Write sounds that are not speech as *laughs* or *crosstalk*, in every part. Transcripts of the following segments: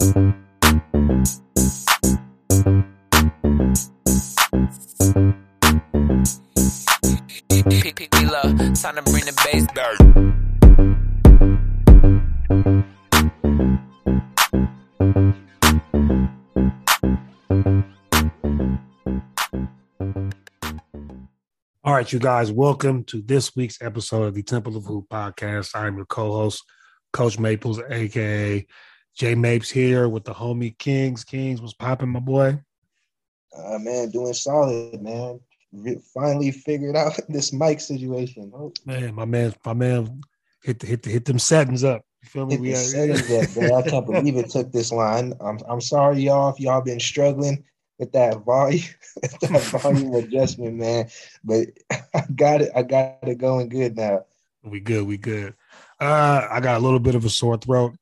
Time to bring the bass back. All right, you guys, welcome to this week's episode of the Temple of Hoop podcast. I'm your co-host, Coach Maples, aka Jay Mapes, here with the homie Kings. Kings was popping, my boy. Uh, man, doing solid, man. Re- finally figured out *laughs* this mic situation. Oh, Man, my man, my man, hit the, hit the, hit them settings up. You feel me? hit We the are- settings up, man. I can't *laughs* believe it took this line. I'm I'm sorry, y'all, if y'all been struggling with that volume, *laughs* that volume adjustment, man. But I got it. I got it going good now. We good, we good. Uh, I got a little bit of a sore throat.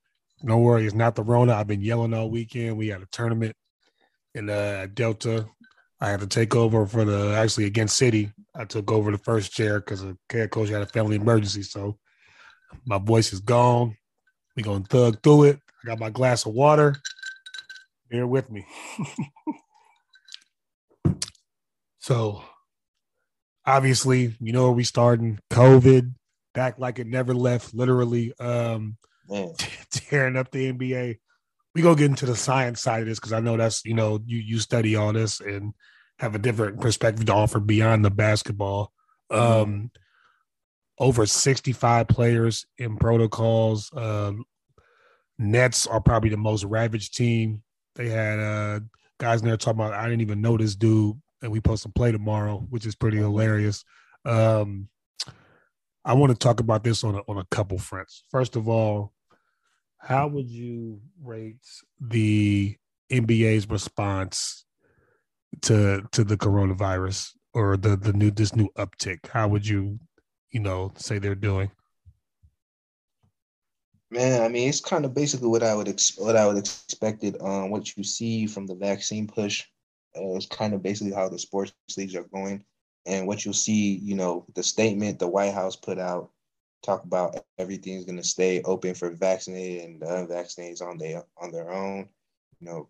Don't worry, it's not the Rona. I've been yelling all weekend. We had a tournament in uh Delta. I had to take over for the actually against City. I took over the first chair because the head coach had a family emergency. So my voice is gone. We gonna thug through it. I got my glass of water. Bear with me. *laughs* so obviously, you know where we starting. COVID back like it never left, literally um Man, *laughs* tearing up the NBA. We go get into the science side of this because I know that's you know you you study all this and have a different perspective to offer beyond the basketball. Um, over sixty five players in protocols. Um, Nets are probably the most ravaged team. They had uh, guys in there talking about I didn't even know this dude, and we supposed to play tomorrow, which is pretty hilarious. Um, I want to talk about this on a, on a couple fronts. First of all, how would you rate the NBA's response to to the coronavirus or the the new this new uptick? How would you you know say they're doing? man. I mean, it's kind of basically what I would ex- what I would expected. Um, what you see from the vaccine push uh, is kind of basically how the sports leagues are going. and what you'll see, you know, the statement the White House put out talk about everything's going to stay open for vaccinated and the unvaccinated on their on their own. You know,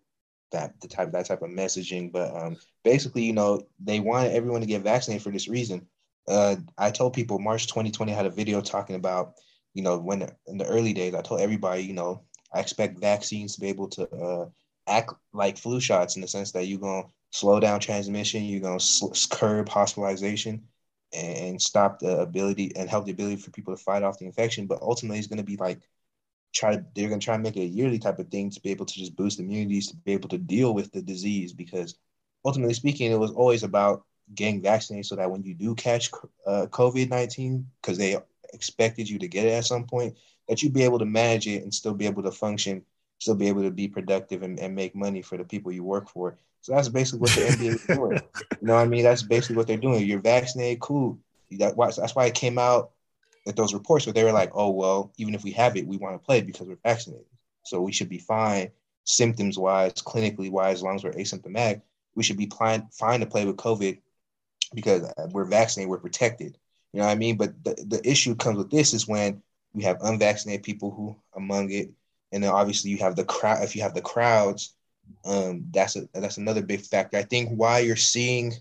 that the type that type of messaging. But um, basically, you know, they want everyone to get vaccinated for this reason. Uh, I told people March 2020 had a video talking about, you know, when in the early days, I told everybody, you know, I expect vaccines to be able to uh, act like flu shots in the sense that you're going to slow down transmission, you're going to sl- curb hospitalization and, stop the ability and help the ability for people to fight off the infection. But ultimately, it's going to be like, try they're going to try and make it a yearly type of thing to be able to just boost immunities to be able to deal with the disease because ultimately speaking it was always about getting vaccinated so that when you do catch uh, covid-19 because they expected you to get it at some point that you'd be able to manage it and still be able to function still be able to be productive and, and make money for the people you work for so that's basically what the nba is doing *laughs* you know what i mean that's basically what they're doing you're vaccinated cool that's why it came out at those reports where they were like, oh, well, even if we have it, we want to play because we're vaccinated. So we should be fine symptoms wise, clinically wise, as long as we're asymptomatic. We should be fine, fine to play with COVID because uh, we're vaccinated, we're protected. You know what I mean? But the, the issue comes with this is when we have unvaccinated people who among it. And then obviously you have the crowd, if you have the crowds, um, that's a, that's another big factor. I think why you're seeing,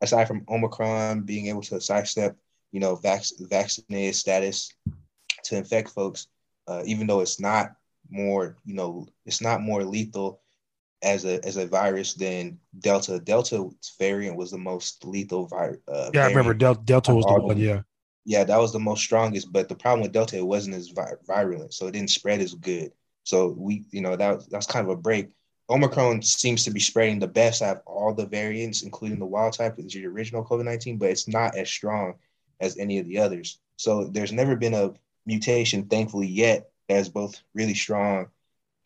aside from Omicron being able to sidestep you know, vac- vaccinated status to infect folks, uh, even though it's not more, you know, it's not more lethal as a as a virus than Delta. Delta variant was the most lethal virus. Uh, Yeah, I remember Del- Delta was the one. Yeah, yeah, that was the most strongest. But the problem with Delta, it wasn't as vi- virulent, so it didn't spread as good. So we, you know, that that's kind of a break. Omicron seems to be spreading the best out of all the variants, including the wild type, which is the original COVID nineteen, but it's not as strong as any of the others. So there's never been a mutation, thankfully, yet that's both really strong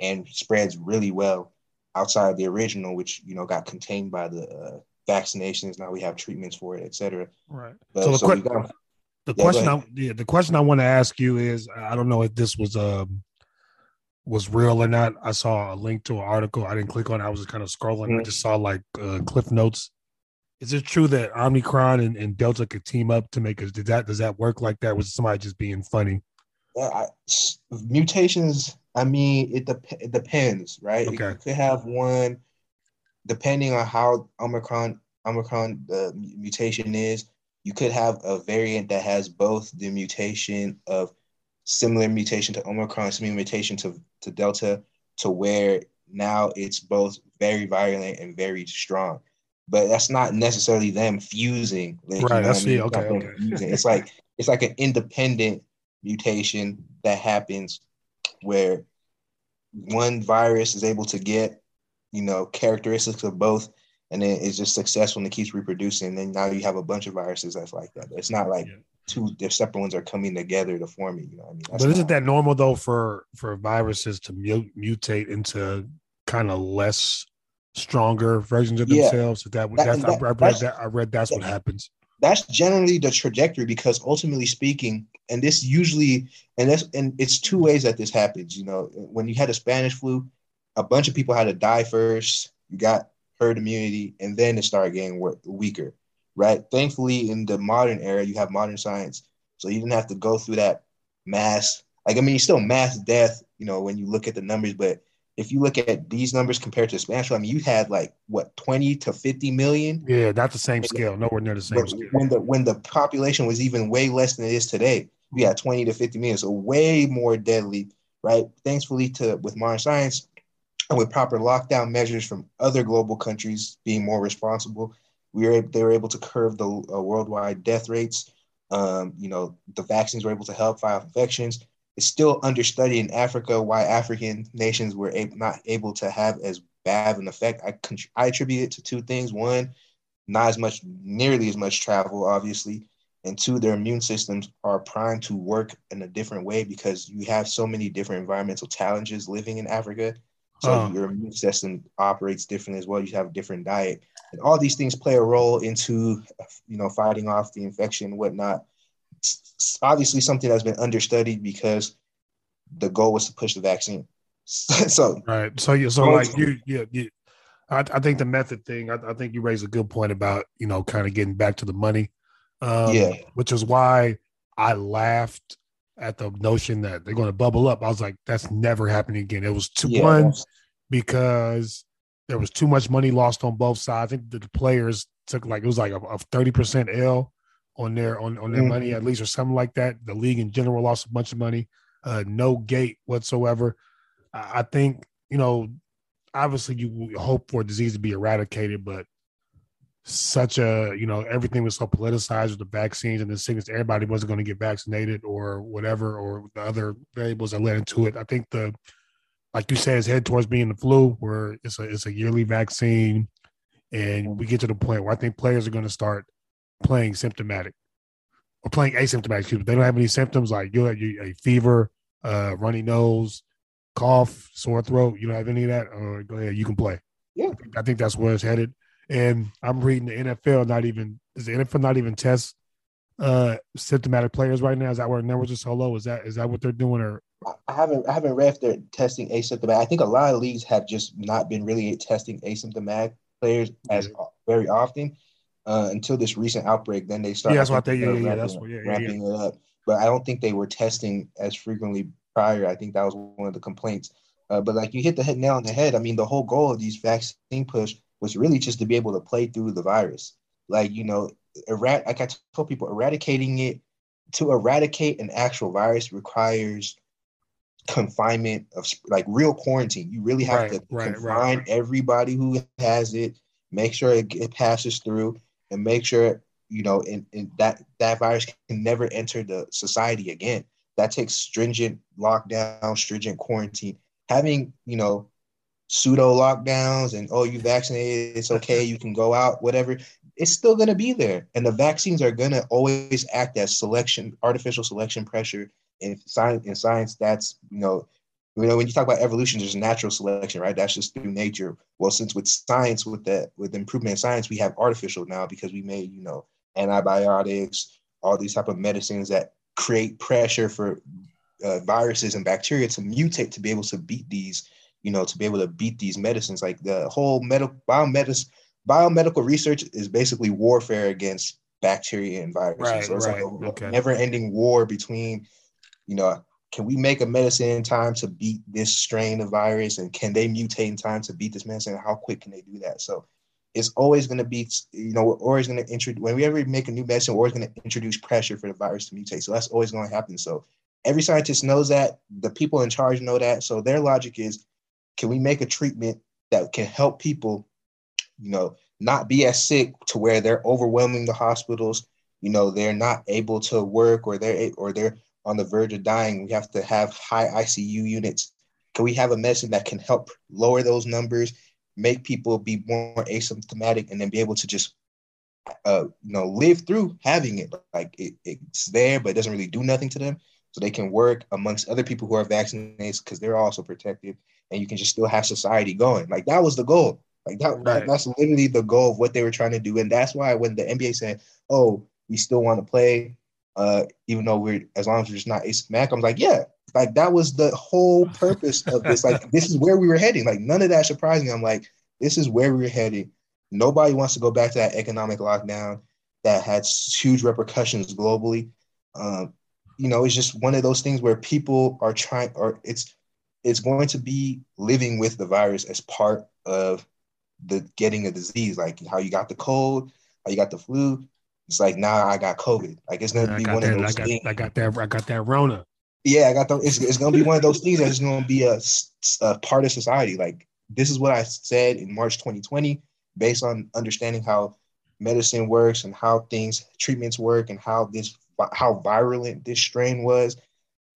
and spreads really well outside the original, which you know got contained by the uh, vaccinations. Now we have treatments for it, et cetera. Right. But, So the so que- got, The Yeah, question, I, yeah, the question I want to ask you is, I don't know if this was um was real or not. I saw a link to an article. I didn't click on. it. I was just kind of scrolling. I Mhm. just saw like uh, cliff notes. Is it true that Omicron and, and Delta could team up to make us? Did that does that work like that? Was somebody just being funny? s- mutations. I mean, it, dep- it depends, right? Okay. You could have one, depending on how Omicron Omicron the mutation is. You could have a variant that has both the mutation of similar mutation to Omicron, similar mutation to, to Delta, to where now it's both very virulent and very strong. But that's not necessarily them fusing. like, you Right, know I see. mean? It's Okay, okay. fusing. It's like it's like an independent mutation that happens where one virus is able to get, you know, characteristics of both, and then it's just successful and it keeps reproducing. And then now you have a bunch of viruses that's like that. It's not like Yeah. Two their separate ones are coming together to form it. You know what I mean? That's but isn't that normal though for for viruses to mutate into kind of less stronger versions of themselves? Is that, That- that's I, that- I read that's- that I read that's what happens. that's generally the trajectory because ultimately speaking and this usually and that's and it's two ways that this happens you know when you had a spanish flu a bunch of people had to die first you got herd immunity and then it started getting weaker right thankfully in the modern era you have modern science so you didn't have to go through that mass like i mean you still mass death you know when you look at the numbers but if you look at these numbers compared to spanish i mean you had like what 20 to 50 million Yeah, not the same scale. Nowhere near the same scale. when the when the population was even way less than it is today, we had 20 to 50 million, so way more deadly, right? Thankfully to with modern science and with proper lockdown measures from other global countries being more responsible, we were they were able to curb the uh, worldwide death rates. Um, you know, the vaccines were able to help fight infections. It's still understudied in Africa why African nations were not able to have as bad an effect. I I attribute it to two things. One, not as much, nearly as much travel, obviously. And two, their immune systems are primed to work in a different way because you have so many different environmental challenges living in Africa. So Uh. your immune system operates different as well. You have a different diet. And all these things play a role into, you know, fighting off the infection and whatnot. It's obviously something that's been understudied because the goal was to push the vaccine. *laughs* so Right. So you so like you yeah you I, I think the method thing, I, I think you raised a good point about, you know, kind of getting back to the money. Um Yeah. which is why I laughed at the notion that they're gonna bubble up. I was like, that's never happening again. It was two yeah, one that's- because there was too much money lost on both sides. I think the players took like it was like a thirty percent L on their on, on their Mhm. money at least or something like that. The league in general lost a bunch of money. Uh, no gate whatsoever. I, I think you know, obviously you hope for disease to be eradicated, but such a you know everything was so politicized with the vaccines and the sickness. Everybody wasn't going to get vaccinated or whatever, or the other variables that led into it. I think the like you said, is head towards being the flu, where it's a it's a yearly vaccine, and we get to the point where I think players are going to start playing symptomatic or playing asymptomatic. Excuse me. They don't have any symptoms like you have a fever, uh, runny nose, cough, sore throat. You don't have any of that. Uh, go ahead, you can play. Yeah. I think, I think that's where it's headed. And I'm reading the NFL not even is the NFL not even test uh symptomatic players right now? Is that where numbers are so low? Is that is that what they're doing or I haven't I haven't read if they're testing asymptomatic. I think a lot of leagues have just not been really testing asymptomatic players as very often uh, until this recent outbreak. Then they started. Yeah, that's what I think think. they Yeah, yeah, that's what- yeah, yeah, it up. But I don't think they were testing as frequently prior. I think that was one of the complaints. Uh, but like you hit the head nail on the head. I mean, the whole goal of these vaccine push was really just to be able to play through the virus. Like you know, erat- like I told people, eradicating it to eradicate an actual virus requires confinement of like real quarantine. You really have Right, to right, confine right. everybody who has it, make sure it, it passes through, and make sure you know and, and that that virus can never enter the society again. That takes stringent lockdown, stringent quarantine. Having you know pseudo lockdowns and oh you vaccinated, it's *laughs* okay, you can go out, whatever. It's still going to be there, and the vaccines are going to always act as selection, artificial selection pressure in science in science that's you know you know, when you talk about evolution, there's natural selection, right? That's just through nature. Well, since with science, with that with improvement in science, we have artificial now because we made, you know, antibiotics, all these type of medicines that create pressure for uh, viruses and bacteria to mutate to be able to beat these, you know, to be able to beat these medicines. Like the whole medical biomedicine, biomedical research is basically warfare against bacteria and viruses. Right, so it's right, like a okay. never-ending war between, you know, can we make a medicine in time to beat this strain of virus, and can they mutate in time to beat this medicine? How quick can they do that? So it's always going to be, you know, we're always going to introduce, when we ever make a new medicine, we're always going to introduce pressure for the virus to mutate. So that's always going to happen. So every scientist knows that, the people in charge know that. So their logic is, can we make a treatment that can help people, you know, not be as sick to where they're overwhelming the hospitals, you know, they're not able to work or they're, or they're on the verge of dying. We have to have high ICU units. Can we have a medicine that can help lower those numbers make people be more asymptomatic and then be able to just uh you know live through having it like it, it's there but it doesn't really do nothing to them so they can work amongst other people who are vaccinated because they're also protected and you can just still have society going like that was the goal like that, Right. that's literally the goal of what they were trying to do and that's why when the nba said oh we still want to play uh even though we're as long as we're just not asymptomatic i'm like yeah like that was the whole purpose of this. Like this is where we were heading. Like none of that surprised me. I'm like, this is where we're heading. Nobody wants to go back to that economic lockdown that had huge repercussions globally. Um, you know, it's just one of those things where people are trying, or it's it's going to be living with the virus as part of the getting a disease. Like how you got the cold, how you got the flu. It's like now I got COVID. Like it's gonna I be one that. of I those got. things. I got that. I got that. Rona. Yeah, I got the. It's, it's gonna be one of those things that's gonna be a part of society. Like this is what I said in March 2020, based on understanding how medicine works and how things treatments work and how this how virulent this strain was,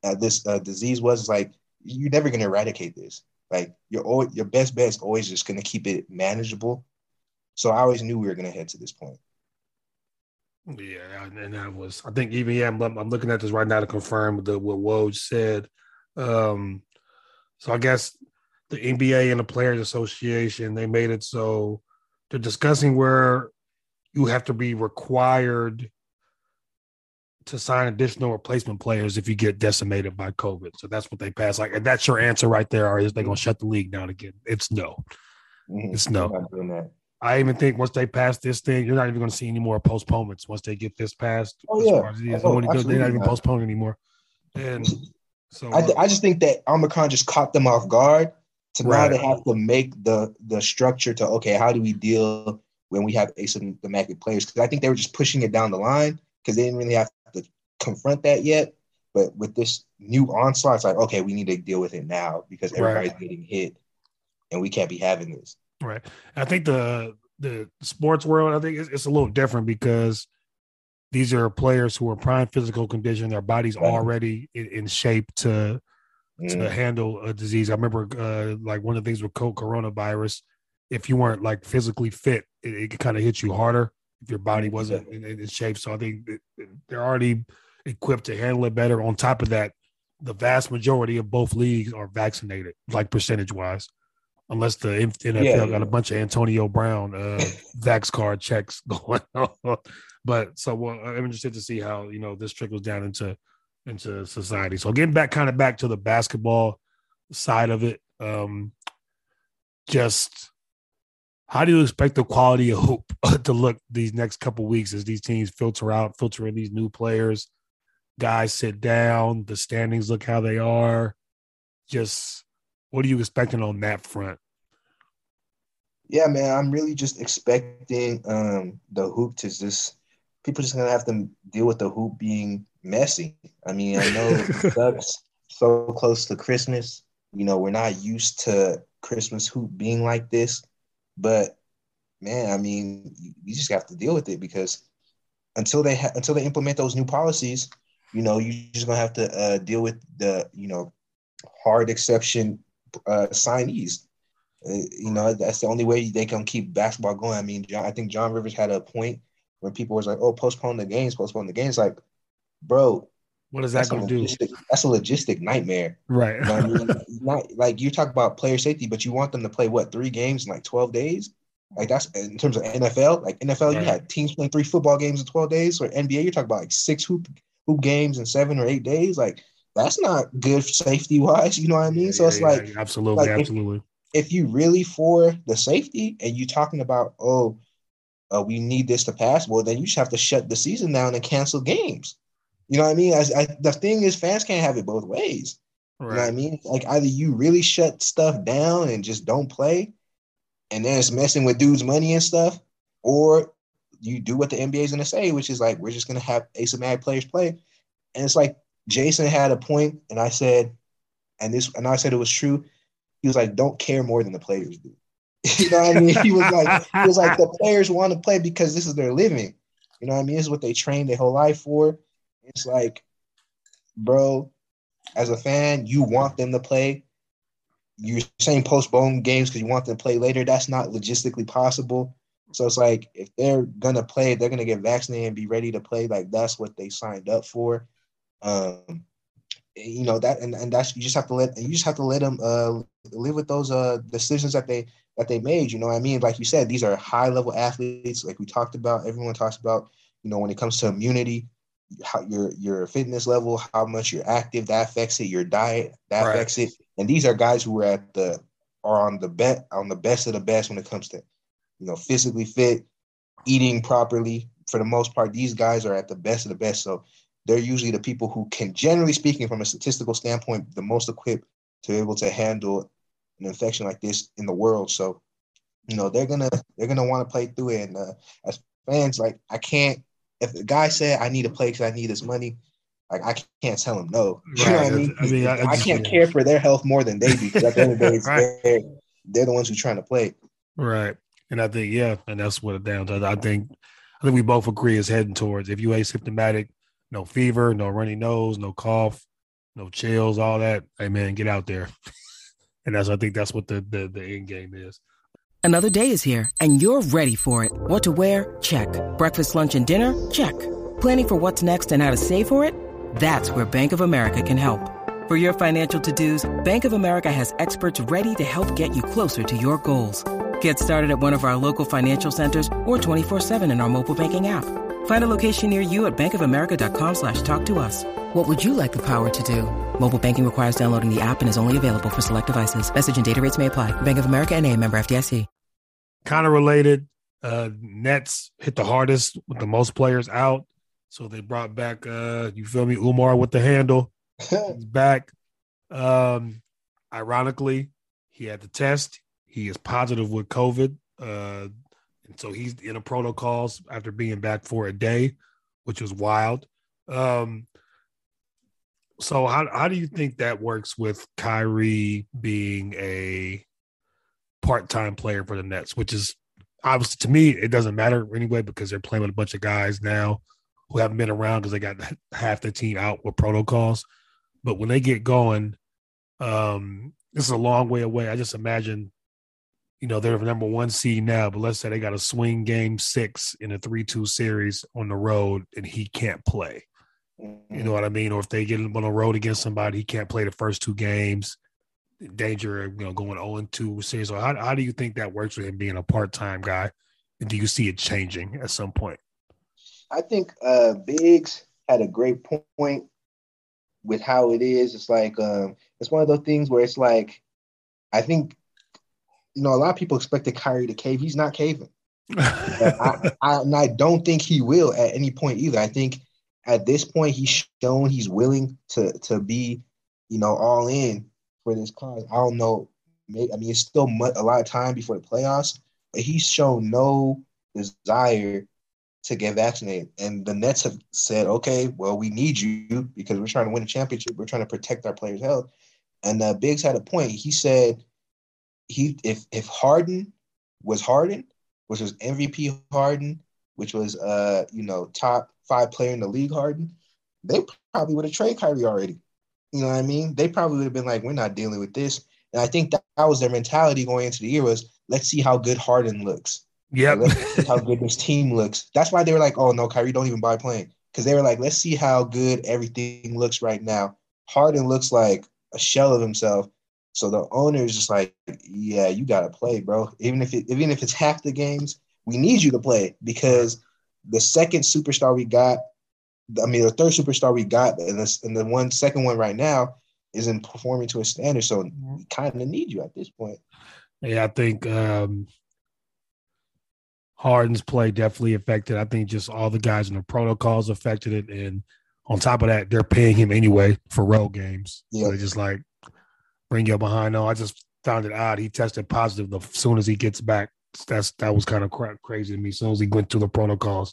uh, this uh, disease was. It's like you're never gonna eradicate this. Like your your best bet is always just gonna keep it manageable. So I always knew we were gonna head to this point. Yeah, and, and that was. I think even yeah. I'm, I'm looking at this right now to confirm the what Woj said. Um, so I guess the NBA and the Players Association they made it so they're discussing where you have to be required to sign additional replacement players if you get decimated by COVID. So that's what they passed. Like, and that's your answer right there. Or is they gonna shut the league down again? It's no. Mhm. It's no. I'm not doing that. I even think once they pass this thing, you're not even going to see any more postponements once they get this passed. Oh, yeah. far as it is. Oh, Nobody- they're not even postponing anymore. And so, I, I just think that Omicron just caught them off guard. So Right. now they have to make the the structure to okay, how do we deal when we have asymptomatic players? Because I think they were just pushing it down the line because they didn't really have confront that yet. But with this new onslaught, it's like okay, we need to deal with it now because Right. everybody's getting hit, and we can't be having this. right. I think the the sports world, I think it's, it's a little different because these are players who are prime physical condition. Their bodies Right. already in, in shape to to Mm. handle a disease. I remember uh, like one of the things with co- coronavirus, if you weren't like physically fit, it, it could kind of hit you harder if your body wasn't in, in shape. So I think they're already equipped to handle it better. On top of that, the vast majority of both leagues are vaccinated, like percentage wise, unless the NFL Yeah, got a bunch of Antonio Brown uh, *laughs* vax card checks *laughs* going on. But so well, I'm interested to see how you know this trickles down into into society. So getting back kind of back to the basketball side of it, um, just how do you expect the quality of hoop *laughs* to look these next couple weeks as these teams filter out, filter in these new players, guys sit down, the standings look how they are. Just what are you expecting on that front? Yeah, man, I'm really just expecting um the hoop to just people just gonna have to deal with the hoop being messy. I mean, I know *laughs* it sucks so close to Christmas. You know, we're not used to Christmas hoop being like this, but man, I mean, you, you just have to deal with it because until they ha- until they implement those new policies, you know, you're just gonna have to uh, deal with the you know hard exception uh, signees. Uh, you know, that's the only way they can keep basketball going. I mean, John, I think John Rivers had a point when people was like, "Oh, postpone the games, postpone the games." Like, bro, What is that going to do? that's a logistic nightmare. Right. You know I mean? Not like you talk about player safety, but you want them to play what three games in like twelve days? Like that's in terms of NFL. Like NFL, Right. you had teams playing three football games in twelve days. Or NBA, you're talking about like six hoop hoop games in seven or eight days. Like that's not good safety wise. You know what I mean? so Yeah, it's yeah, like absolutely, like, absolutely. if you really for the safety and you talking about oh uh, we need this to pass well then you just have to shut the season down and cancel games you know what i mean As, I, the thing is fans can't have it both ways you know what i mean like either you really shut stuff down and just don't play and then it's messing with dudes money and stuff or you do what the nba is going to say which is like we're just going to have asymptomatic players play and it's like jason had a point and i said and this and i said it was true he was like, don't care more than the players do. *laughs* you know what I mean? He was like, he was like, the players want to play because this is their living. You know what I mean? This is what they trained their whole life for. It's like, bro, as a fan, you want them to play. You're saying postpone games because you want them to play later. That's not logistically possible. So it's like if they're gonna play, they're gonna get vaccinated and be ready to play. Like that's what they signed up for. Um, you know that, and, and that's you just have to let you just have to let them uh live with those uh decisions that they that they made. You know what I mean? Like you said, these are high level athletes. Like we talked about, everyone talks about. You know, when it comes to immunity, how your your fitness level, how much you're active, that affects it. Your diet, that Right. affects it. And these are guys who are at the are on the bet on the best of the best when it comes to, you know, physically fit, eating properly. For the most part, these guys are at the best of the best. So they're usually the people who can, generally speaking, from a statistical standpoint, the most equipped to be able to handle an infection like this in the world. So, you know, they're gonna they're gonna want to play through it. And uh, as fans, like I can't if the guy said I need to play because I need this money, like I can't tell him no. You know what I mean? I mean, I- I I, can't care for their health more than they do. Because at the end of the day, *laughs* it's Right. they're, they're the ones who trying to play. Right. And I think, yeah, and that's what it down to. I think I think we both agree is heading towards if you asymptomatic, no fever, no runny nose, no cough, no chills, all that, hey man, get out there. *laughs* and that's I think that's what the the, the end game is. Another day is here, and you're ready for it. What to wear? Check. Breakfast, lunch, and dinner? Check. Planning for what's next and how to save for it? That's where Bank of America can help. For your financial to-dos, Bank of America has experts ready to help get you closer to your goals. Get started at one of our local financial centers or 24-7 in our mobile banking app. Find a location near you at bankofamerica.com slash talk to us. What would you like the power to do? Mobile banking requires downloading the app and is only available for select devices. Message and data rates may apply. Bank of America and a member FDIC. Kind of related. Uh Nets hit the hardest with the most players out. So they brought back uh you feel me, Umar with the handle. *laughs* He's back. Um, ironically, he had the test. He is positive with COVID. Uh, and so he's in a protocols after being back for a day, which was wild. Um, so how how do you think that works with Kyrie being a part-time player for the Nets, which is obviously to me it doesn't matter anyway because they're playing with a bunch of guys now who haven't been around because they got *laughs* half the team out with protocols. But when they get going, um, this is a long way away. I just imagine, you know, they're the number one seed now, but let's say they got a swing game six in a three-two series on the road, and he can't play. You know what I mean? Or if they get him on the road against somebody, he can't play the first two games. Danger, you know, going 0 and 2 series. So how, how do you think that works with him being a part-time guy? And do you see it changing at some point? I think uh Biggs had a great point with how it is. It's like um it's one of those things where it's like I think you know a lot of people expected Kyrie to cave. He's not caving. *laughs* I, I, and I don't think he will at any point either. I think at this point he's shown he's willing to to be, you know, all in for this cause. I don't know. Maybe, I mean, it's still a lot of time before the playoffs, but he's shown no desire to get vaccinated. And the Nets have said, okay, well, we need you because we're trying to win a championship. We're trying to protect our players' health. And uh, Biggs had a point. He said, he if if Harden was Harden, which was MVP Harden, which was uh you know top five player in the league Harden, they probably would have traded Kyrie already. You know what I mean? They probably would have been like, we're not dealing with this. And I think that, that was their mentality going into the year was let's see how good Harden looks. Yeah, how good this team looks. That's why they were like, oh no, Kyrie, don't even buy playing. because they were like, let's see how good everything looks right now. Harden looks like a shell of himself. So the owner is just like, yeah, you gotta play, bro. Even if it, even if it's half the games, we need you to play because the second superstar we got, I mean, the third superstar we got, and the, and the one second one right now isn't performing to a standard. So we kind of need you at this point. Yeah, I think um, Harden's play definitely affected. I think just all the guys in the protocols affected it, and on top of that, they're paying him anyway for road games. Yeah. So they just like bring you behind. No, I just found it odd. He tested positive the soon as he gets back. That's that was kind of cra- crazy to me. As soon as he went through the protocols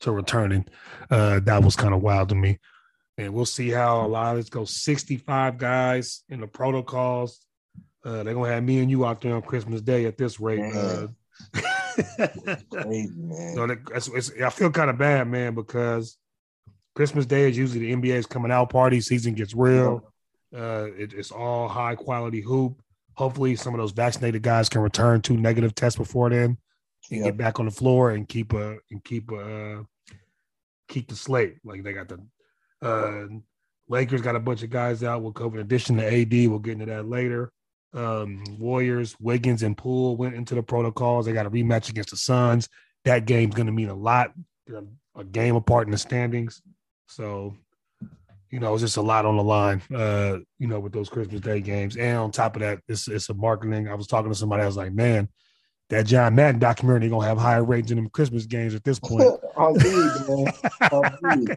to returning, uh, that was kind of wild to me. And we'll see how a lot of this goes. Sixty-five guys in the protocols. Uh, they're gonna have me and you out there on Christmas Day at this rate. Uh, Crazy, *laughs* man. So it's, I feel kind of bad, man, because Christmas Day is usually the NBA's coming out party. Season gets real. Uh, it, it's all high quality hoop. Hopefully, some of those vaccinated guys can return to negative tests before then and get back on the floor and keep a and keep a uh, keep the slate. Like they got the uh, Lakers got a bunch of guys out with COVID. In addition to AD, we'll get into that later. Um, Warriors, Wiggins, and Poole went into the protocols. They got a rematch against the Suns. That game's going to mean a lot. A game apart in the standings. So, you know, it's just a lot on the line, uh, you know, with those Christmas Day games. And on top of that, it's, it's a marketing. I was talking to somebody, I was like, man, that John Madden documentary going to have higher ratings in them Christmas games at this point. *laughs* man. *laughs*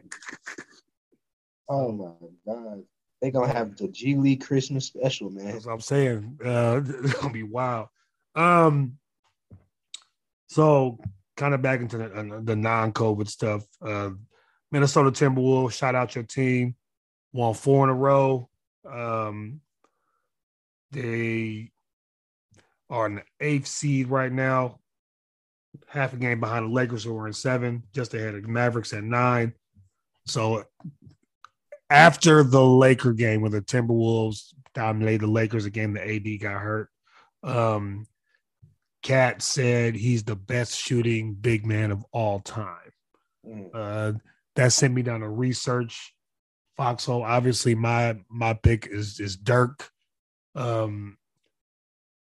oh, my God. They're gonna have the G League Christmas special, man. That's what I'm saying. Uh, *laughs* it's gonna be wild. Um, so kind of back into the, uh, the non-COVID stuff. Uh, Minnesota Timberwolves, shout out your team, won four in a row. Um, they are in the eighth seed right now, half a game behind the Lakers, who are in seven, just ahead of Mavericks at nine. So after the Laker game when the Timberwolves dominated the Lakers, a game that AD got hurt. Um, KAT said he's the best shooting big man of all time. Mm. Uh, that sent me down to research. Foxhole, obviously, my my pick is is Dirk. Um,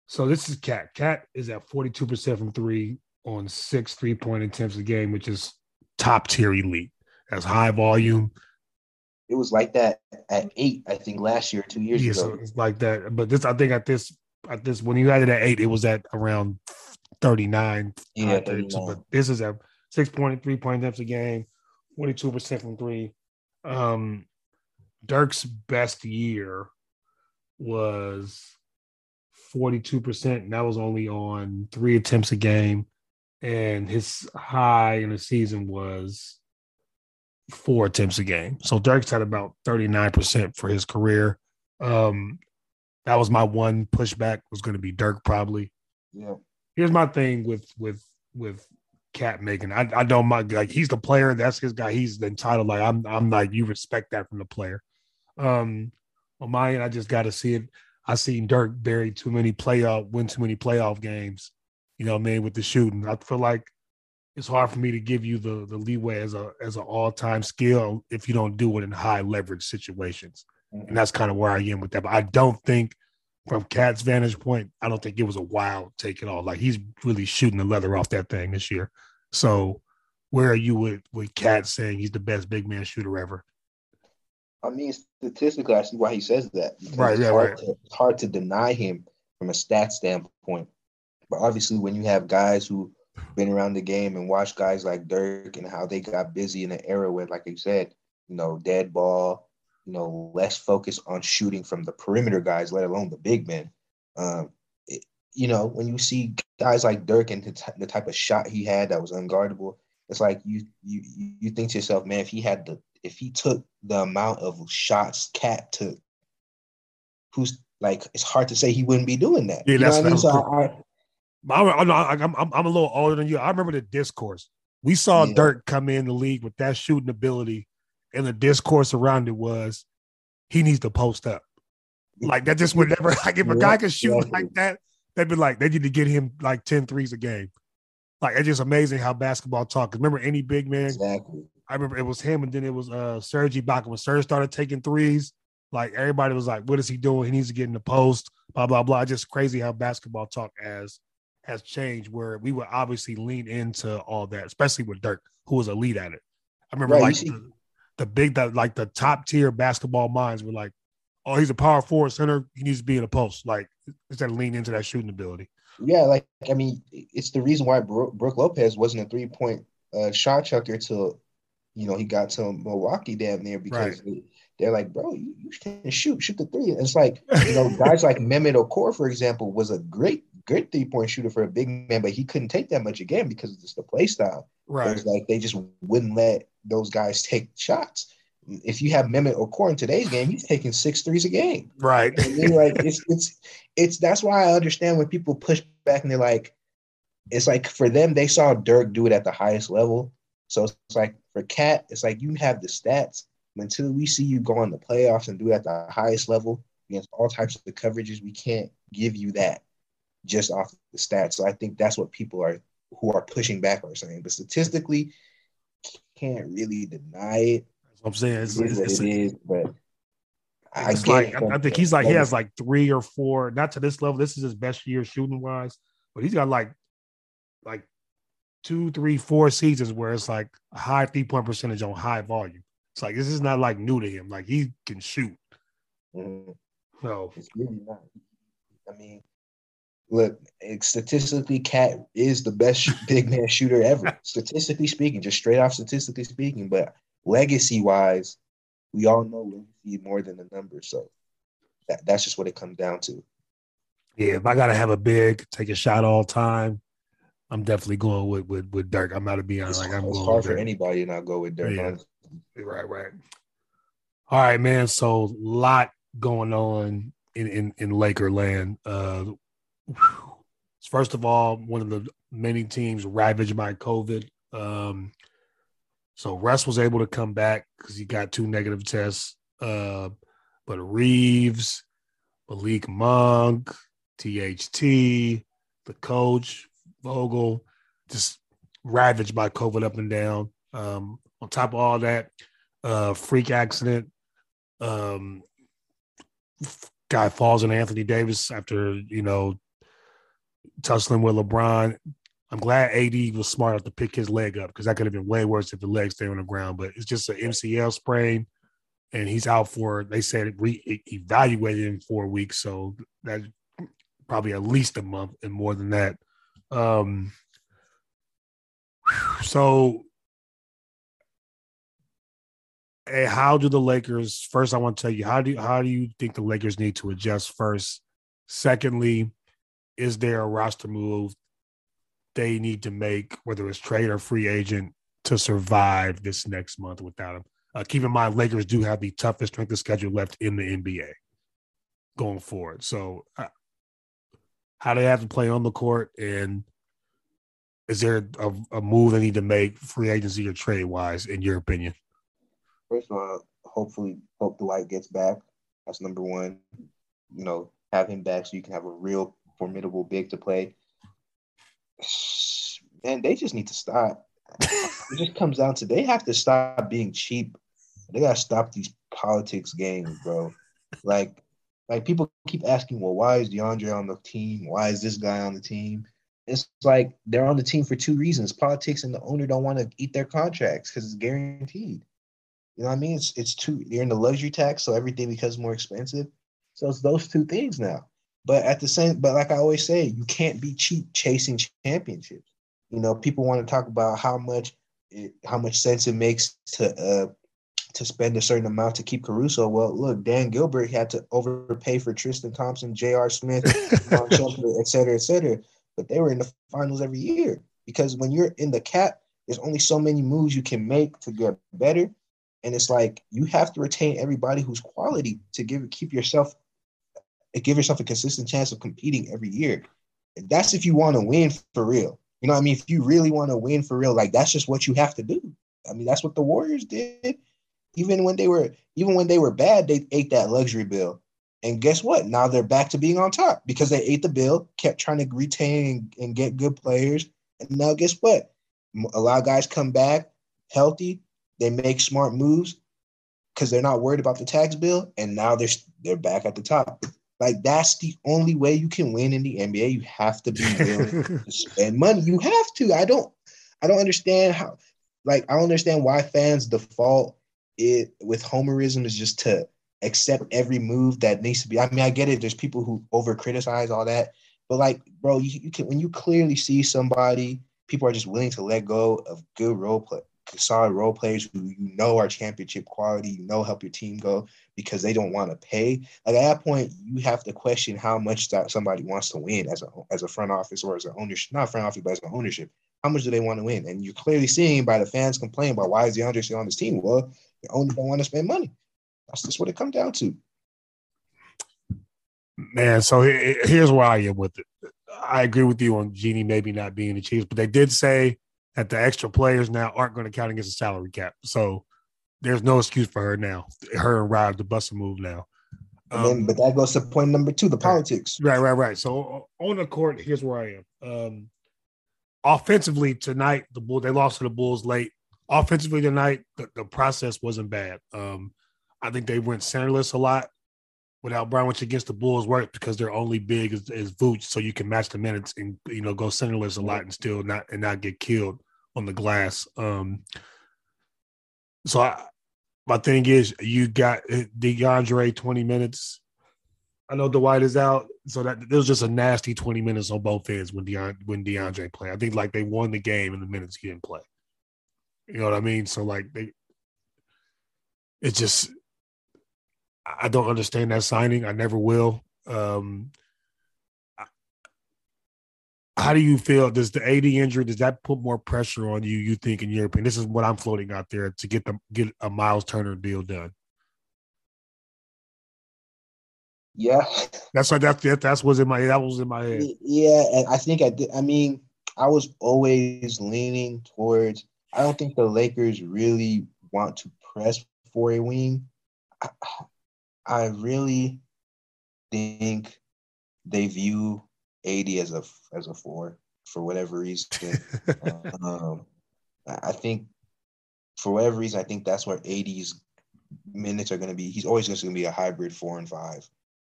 so this is KAT. KAT is at 42% from three on six three point attempts a game, which is top tier elite. That's high volume it was like that at eight, I think last year, two years yeah, ago. So it's like that. But this, I think at this, at this, when you had it at eight, it was at around 39. Yeah, 39. But this is at six point three point attempts a game, 42% from three. Um, Dirk's best year was 42%, and that was only on three attempts a game. And his high in the season was four attempts a game. So Dirk's had about 39% for his career. Um, that was my one pushback was going to be Dirk probably. Yeah. Here's my thing with with with KAT making. I, I don't mind like he's the player, that's his guy. He's entitled. Like I'm I'm like you respect that from the player. Um on my end, I just gotta see it. I seen Dirk bury too many playoff, win too many playoff games, you know what I mean, with the shooting. I feel like it's hard for me to give you the the leeway as a as an all time skill if you don't do it in high leverage situations, mm-hmm. and that's kind of where I am with that. But I don't think, from KAT's vantage point, I don't think it was a wild take at all. Like he's really shooting the leather off that thing this year. So, where are you with with KAT saying he's the best big man shooter ever? I mean, statistically, I see why he says that. Right, it's yeah, hard right. To, it's hard to deny him from a stat standpoint. But obviously, when you have guys who been around the game and watched guys like Dirk and how they got busy in an era where, like you said, you know, dead ball, you know, less focus on shooting from the perimeter guys, let alone the big men. Um, it, you know, when you see guys like Dirk and the, t- the type of shot he had that was unguardable, it's like you you you think to yourself, man, if he had the if he took the amount of shots KAT took, who's like it's hard to say he wouldn't be doing that. Yeah, you that's know what I mean? So I, I'm, I'm, I'm, I'm a little older than you. I remember the discourse. We saw yeah. Dirk come in the league with that shooting ability, and the discourse around it was he needs to post up. Like that just would *laughs* never like if a guy can shoot exactly. like that, they'd be like, they need to get him like 10 threes a game. Like it's just amazing how basketball talk. Remember any big man? Exactly. I remember it was him, and then it was uh Serge Ibaka. When Serge started taking threes, like everybody was like, "What is he doing? He needs to get in the post." Blah blah blah. Just crazy how basketball talk has has changed. Where we would obviously lean into all that, especially with Dirk, who was elite at it. I remember Right, like the, the big that like the top tier basketball minds were like, "Oh, he's a power forward center. He needs to be in the post." Like instead of leaning into that shooting ability. Yeah, like I mean, it's the reason why Bro- Brook Lopez wasn't a three point uh, shot chucker till you know he got to Milwaukee damn near because they, they're like, bro, you, you can shoot, shoot the three. And it's like you know, guys like Mehmet Okur, for example, was a great, great three point shooter for a big man, but he couldn't take that much again because of just the play style. Right. It's like they just wouldn't let those guys take shots. If you have Mehmet Okur in today's game, he's taking six threes a game. Right. I mean, like it's it's it's that's why I understand when people push back and they're like, it's like for them they saw Dirk do it at the highest level. So it's like for KAT, it's like you have the stats until we see you go in the playoffs and do it at the highest level against all types of coverages. We can't give you that just off the stats. So I think that's what people are who are pushing back are saying. But statistically, can't really deny it. That's what I'm saying. It's, It is what it's- it is, but I it's like I, I think he's like he has like three or four, not to this level. This is his best year shooting wise, but he's got like like two, three, four seasons where it's like a high three point percentage on high volume. It's like this is not like new to him. Like he can shoot. Mhm. So It's really not. I mean, look, statistically, KAT is the best *laughs* big man shooter ever. *laughs* statistically speaking, just straight off statistically speaking, but legacy wise, we all know legacy more than the numbers. So that, that's just what it comes down to. yeah, if I gotta have a big, take a shot all time, I'm definitely going with with with Dirk. I'm not to be honest. Like I'm it's going hard for Dirk. anybody to not go with Dirk. Yeah. Right, right. All right, man. So lot going on in in, in Laker land. Uh first of all, one of the many teams ravaged by COVID. Um so Russ was able to come back because he got two negative tests. Uh but Reaves, Malik Monk, THT, the coach, Vogel, just ravaged by COVID up and down. Um, on top of all that, uh, freak accident. Um, guy falls on Anthony Davis after you know tussling with LeBron. I'm glad AD was smart enough to pick his leg up because that could have been way worse if the leg stayed on the ground. But it's just an MCL sprain, and he's out for. They said re- evaluated in four weeks, so that probably at least a month and more than that. Um, so Hey, how do the Lakers? First, I want to tell you how do you, how do you think the Lakers need to adjust? First, secondly, is there a roster move they need to make, whether it's trade or free agent, to survive this next month without him? Uh, keep in mind, Lakers do have the toughest strength of schedule left in the NBA going forward. So, uh, how they have to play on the court, and is there a, a move they need to make, free agency or trade wise, in your opinion? First of all, hopefully, hope Dwight gets back. That's number one. You know, have him back so you can have a real formidable big to play. Man, they just need to stop. it just comes down to they have to stop being cheap. They gotta stop these politics games, bro. Like, like people keep asking, well, why is DeAndre on the team? Why is this guy on the team? It's like they're on the team for two reasons: politics and the owner don't want to eat their contracts because it's guaranteed. You know what I mean? It's it's too you're in the luxury tax, so everything becomes more expensive. So it's those two things now. But at the same, but like I always say, you can't be cheap chasing championships. You know, people want to talk about how much it, how much sense it makes to uh to spend a certain amount to keep Caruso. Well, look, Dan Gilbert had to overpay for Tristan Thompson, J.R. Smith, *laughs* et cetera, et cetera. But they were in the finals every year because when you're in the cap, there's only so many moves you can make to get better. And it's like you have to retain everybody who's quality to give keep yourself give yourself a consistent chance of competing every year. And that's if you want to win for real. You know what I mean? If you really want to win for real, like that's just what you have to do. I mean, that's what the Warriors did. Even when they were even when they were bad, they ate that luxury bill. And guess what? Now they're back to being on top because they ate the bill, kept trying to retain and, and get good players. And now guess what? A lot of guys come back healthy, they make smart moves because they're not worried about the tax bill, and now they're they're back at the top. Like that's the only way you can win in the NBA. You have to be willing *laughs* to spend money. You have to. I don't. I don't understand how. Like I don't understand why fans default it with homerism is just to accept every move that needs to be. I mean, I get it. There's people who over criticize all that, but like, bro, you, you can when you clearly see somebody, people are just willing to let go of good role play, solid role players who you know are championship quality, you know help your team go because they don't want to pay. Like at that point, you have to question how much that somebody wants to win as a as a front office or as an ownership, not front office, but as an ownership. How much do they want to win? And you're clearly seeing by the fans complain about why is DeAndre still on this team? Well, the owner don't want to spend money. That's just what it comes down to. Man, so here's where I am with it. I agree with you on Jeanie maybe not being the Chiefs, but they did say that the extra players now aren't going to count against the salary cap. So there's no excuse for her now. Her and Rob to bust a move now. Um, then, but that goes to point number two, the politics. Right, right, right. So on the court, here's where I am. Um, offensively tonight, the Bull they lost to the Bulls late. Offensively tonight, the, the process wasn't bad. Um, I think they went centerless a lot without Brown, which against the Bulls worked because they're only big as, as Vooch, so you can match the minutes and you know go centerless a lot and still not and not get killed on the glass. Um, so I, my thing is, you got DeAndre twenty minutes. I know Dwight is out, so that it was just a nasty twenty minutes on both ends when when DeAndre played. I think like they won the game in the minutes he didn't play. You know what I mean? So like they, it just I don't understand that signing. I never will. Um, how do you feel? Does the AD injury does that put more pressure on you? You think, in your opinion, this is what I'm floating out there to get the get a Miles Turner deal done. Yeah, that's what that, that that's was in my that was in my head. Yeah, and I think I did. I mean, I was always leaning towards. I don't think the Lakers really want to press for a wing. I really think they view AD as a as a four for whatever reason. *laughs* um, I think for whatever reason, I think that's where AD's minutes are going to be. He's always going to be a hybrid four and five.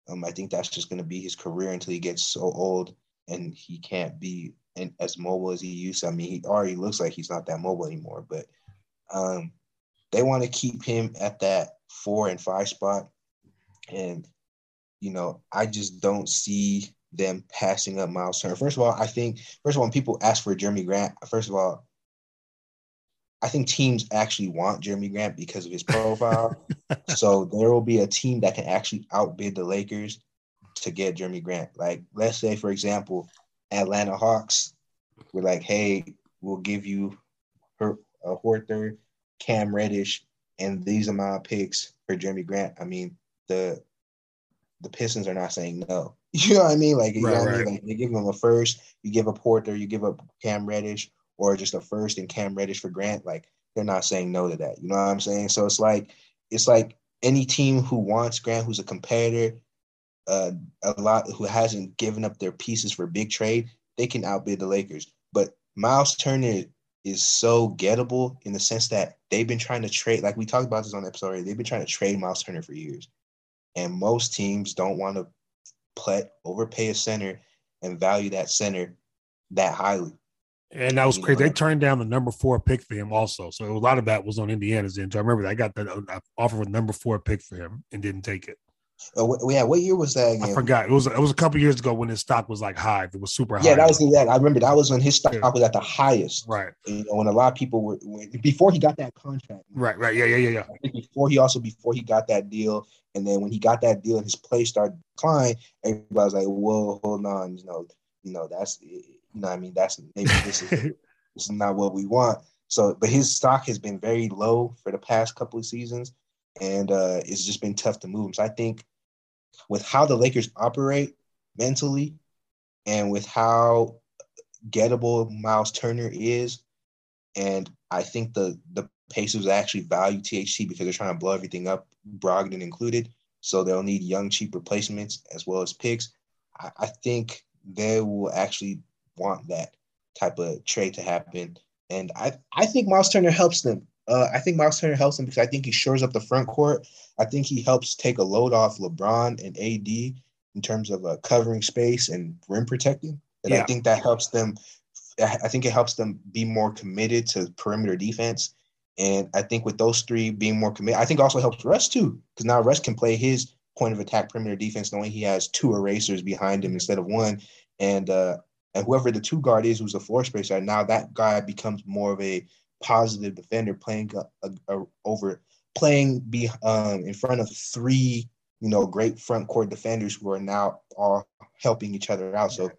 Um, I think that's just going to be his career until he gets so old and he can't be in, as mobile as he used to. I mean, he already looks like he's not that mobile anymore, but um, they want to keep him at that four and five spot. And, you know, I just don't see them passing up Miles Turner. First of all, I think, first of all, when people ask for Jerami Grant, first of all, I think teams actually want Jerami Grant because of his profile. *laughs* so there will be a team that can actually outbid the Lakers to get Jerami Grant. Like, let's say, for example, Atlanta Hawks were like, hey, we'll give you her, a Horter, Cam Reddish, and these are my picks for Jerami Grant. I mean, the the Pistons are not saying no. *laughs* You know what I mean? Like, you right, know what right. I mean? Like they give them a first, you give a Porter, you give up Cam Reddish, or just a first and Cam Reddish for Grant. Like they're not saying no to that. You know what I'm saying? So it's like it's like any team who wants Grant, who's a competitor, uh, a lot who hasn't given up their pieces for big trade, they can outbid the Lakers. But Miles Turner is so gettable in the sense that they've been trying to trade, like we talked about this on the episode already, they've been trying to trade Miles Turner for years. And most teams don't want to play overpay a center and value that center that highly. And that was you crazy. They turned down the number four pick for him also. So a lot of that was on Indiana's end. So I remember that I got that uh, offer with number four pick for him and didn't take it. Uh, yeah, what year was that? Again? I forgot. It was it was a couple years ago when his stock was like high. It was super high. Yeah, that was that. I remember that was when his stock yeah. was at the highest. Right. You know, when a lot of people were when, before he got that contract. Right. Right. Yeah. Yeah. Yeah. Yeah. Before he also before he got that deal, and then when he got that deal and his play started decline, everybody was like, "Whoa, hold on, you know, you know that's you know, I mean, that's maybe this is *laughs* this is not what we want." So, but his stock has been very low for the past couple of seasons, and uh, it's just been tough to move him. So I think with how the Lakers operate mentally, and with how gettable Miles Turner is, and I think the the Pacers actually value THT because they're trying to blow everything up, Brogdon included. So they'll need young, cheap replacements as well as picks. I, I think they will actually want that type of trade to happen. And I, I think Miles Turner helps them Uh, I think Miles Turner helps him because I think he shores up the front court. I think he helps take a load off LeBron and AD in terms of uh, covering space and rim protecting. And Yeah. I think that helps them. I think it helps them be more committed to perimeter defense. And I think with those three being more committed, I think also helps Russ too, because now Russ can play his point of attack perimeter defense, knowing he has two erasers behind him instead of one. And uh, and whoever the two guard is, who's the floor spacer, now that guy becomes more of a positive defender, playing a, a, a- over playing be um, in front of three, you know, great front court defenders who are now all helping each other out. So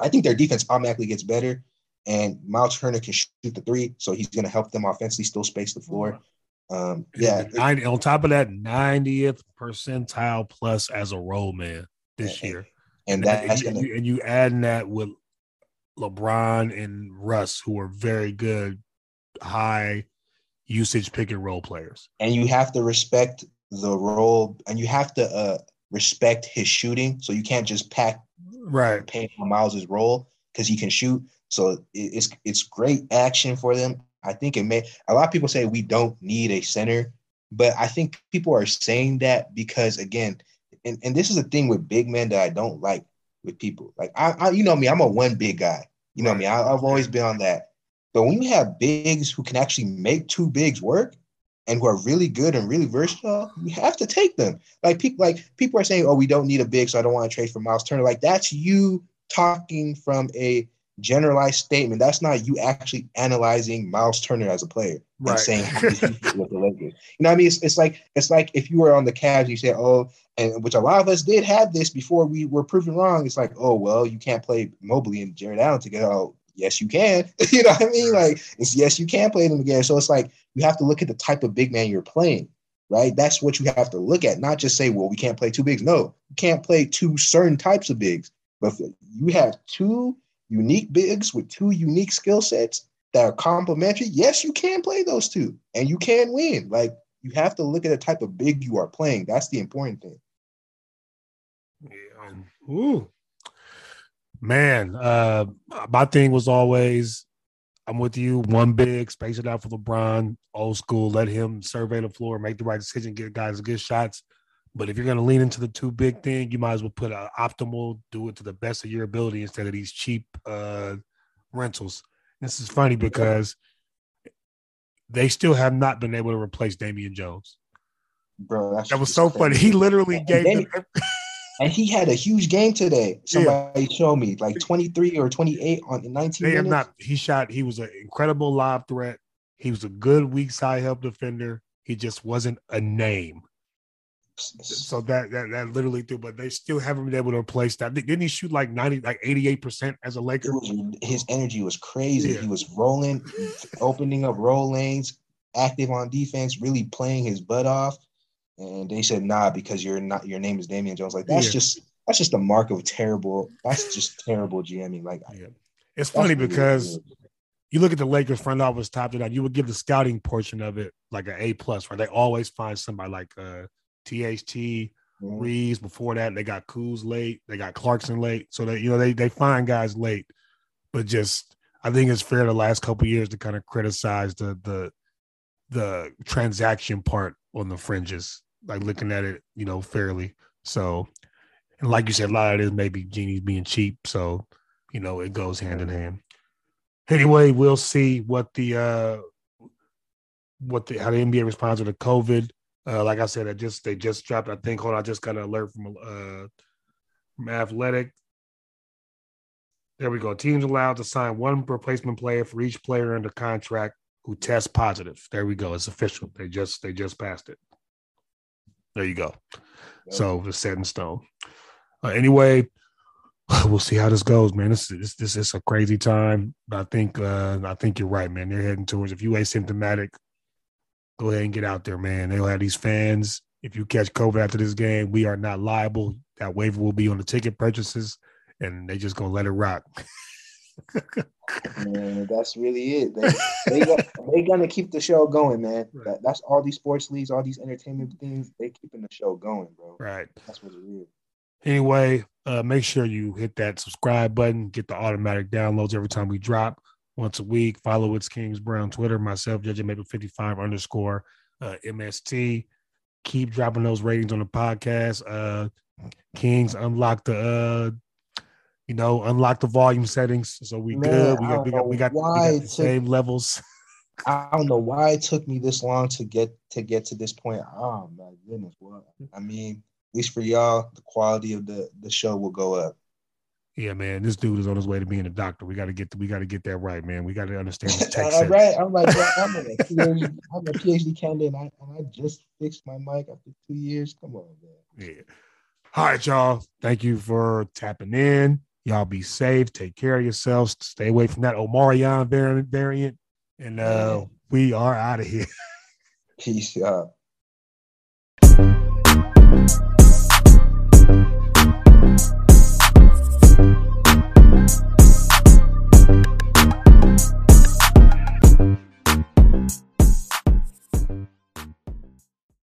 I think their defense automatically gets better. And Miles Turner can shoot the three, so he's going to help them offensively, still space the floor. Um, yeah, And 90, on top of that, 90th percentile plus as a roll man this Yeah, year. and And, that's you, going to you- and you adding that with LeBron and Russ, who are very good, high usage pick and roll players. and you have to respect the roll, and you have to uh, respect his shooting. So you can't just pack Right. paint on Miles's roll because he can shoot. So it's it's great action for them. I think it may. A lot of people say we don't need a center, but I think people are saying that because again, and, and this is a thing with big men that I don't like with people. Like I, I you know me, I'm a one big guy. You know me, I, I've always been on that. But when you have bigs who can actually make two bigs work and who are really good and really versatile, you have to take them. Like people, like people are saying, "Oh, we don't need a big, so I don't want to trade for Miles Turner." Like that's you talking from a generalized statement. That's not you actually analyzing Miles Turner as a player Right. and saying how with the Lakers. You know what I mean? It's, it's like it's like if you were on the Cavs, you say, "Oh," and which a lot of us did have this before we were proven wrong. It's like, "Oh, well, you can't play Mobley and Jarrett Allen together." Oh, yes, you can. *laughs* you know what I mean? Like, it's yes, you can play them again. So it's like you have to look at the type of big man you're playing, right? That's what you have to look at, not just say, well, we can't play two bigs. No, you can't play two certain types of bigs. But if you have two unique bigs with two unique skill sets that are complementary, yes, you can play those two and you can win. Like, you have to look at the type of big you are playing. That's the important thing. Yeah. Um, ooh. Man, uh, my thing was always I'm with you. One big, space it out for LeBron, old school. Let him survey the floor, make the right decision, get guys good shots. But if you're going to lean into the two big thing, you might as well put an optimal, do it to the best of your ability instead of these cheap uh, rentals. This is funny because they still have not been able to replace Damian Jones. Bro, that's That was so funny. He literally gave them And he had a huge game today. Yeah. Somebody showed me like 23 or 28 on in 19 They have not. He shot. He was an incredible lob threat. He was a good weak side help defender. He just wasn't a name. So that that that literally threw. But they still haven't been able to replace that. Didn't he shoot like ninety, like eighty eight percent as a Laker? was, his energy was crazy. Yeah. He was rolling, opening up roll lanes, active on defense, really playing his butt off. And they said, nah, because you're not your name is Damian Jones. Like that's Yeah. just that's just a mark of terrible. That's just terrible GMing. Like Yeah. It's funny because good. you look at the Lakers front office top to down. You would give the scouting portion of it like an A plus, right? They always find somebody like uh, THT, Mhm. Reaves. Before that, they got Kuz late. They got Clarkson late. So they, you know, they they find guys late. But just, I think it's fair the last couple years to kind of criticize the the the transaction part on the fringes, like looking at it, you know, fairly. So, and like you said, a lot of it is maybe Jeanie's being cheap. So, you know, it goes hand in hand. Anyway, we'll see what the uh what the how the NBA responds to the COVID. Uh, like I said, I just they just dropped. I think. Hold on, I just got an alert from uh from Athletic. There we go. Teams allowed to sign one replacement player for each player under contract who tests positive. There we go. It's official. They just they just passed it. There you go. So it's set in stone. Uh, anyway, *sighs* we'll see how this goes, man. This is this, this is a crazy time. I think uh I think you're right, man. They're heading towards if you asymptomatic, go ahead and get out there, man. They'll have these fans. If you catch COVID after this game, we are not liable. That waiver will be on the ticket purchases, and they just gonna let it rock. *laughs* *laughs* Man, that's really it. They they got, they gonna keep the show going, man. Right. That, that's all these sports leagues, all these entertainment things. They keeping the show going, bro. right. That's what it is. Anyway, uh, make sure you hit that subscribe button, get the automatic downloads every time we drop. once a week. Follow It's Kings Brown Twitter, myself, Judge Maple 55 underscore uh, MST. Keep dropping those ratings on the podcast. Uh, Kings unlock the uh, you know, unlock the volume settings. So we Man, good. We got we got we got, we got the took- same levels. *laughs* I don't know why it took me this long to get to get to this point. Oh my goodness, what I mean, at least for y'all, the quality of the the show will go up. Yeah, man, this dude is on his way to being a doctor. We got to get we got to get that right, man. We got to understand this *laughs* tech All sense. right, I'm like, I'm a *laughs* PhD, I'm a PhD candidate, and I, and I just fixed my mic after two years. Come on, man. Yeah. All right, y'all. Thank you for tapping in. Y'all be safe. Take care of yourselves. Stay away from that Omicron variant. variant. And uh, we are out of here. *laughs* Peace out.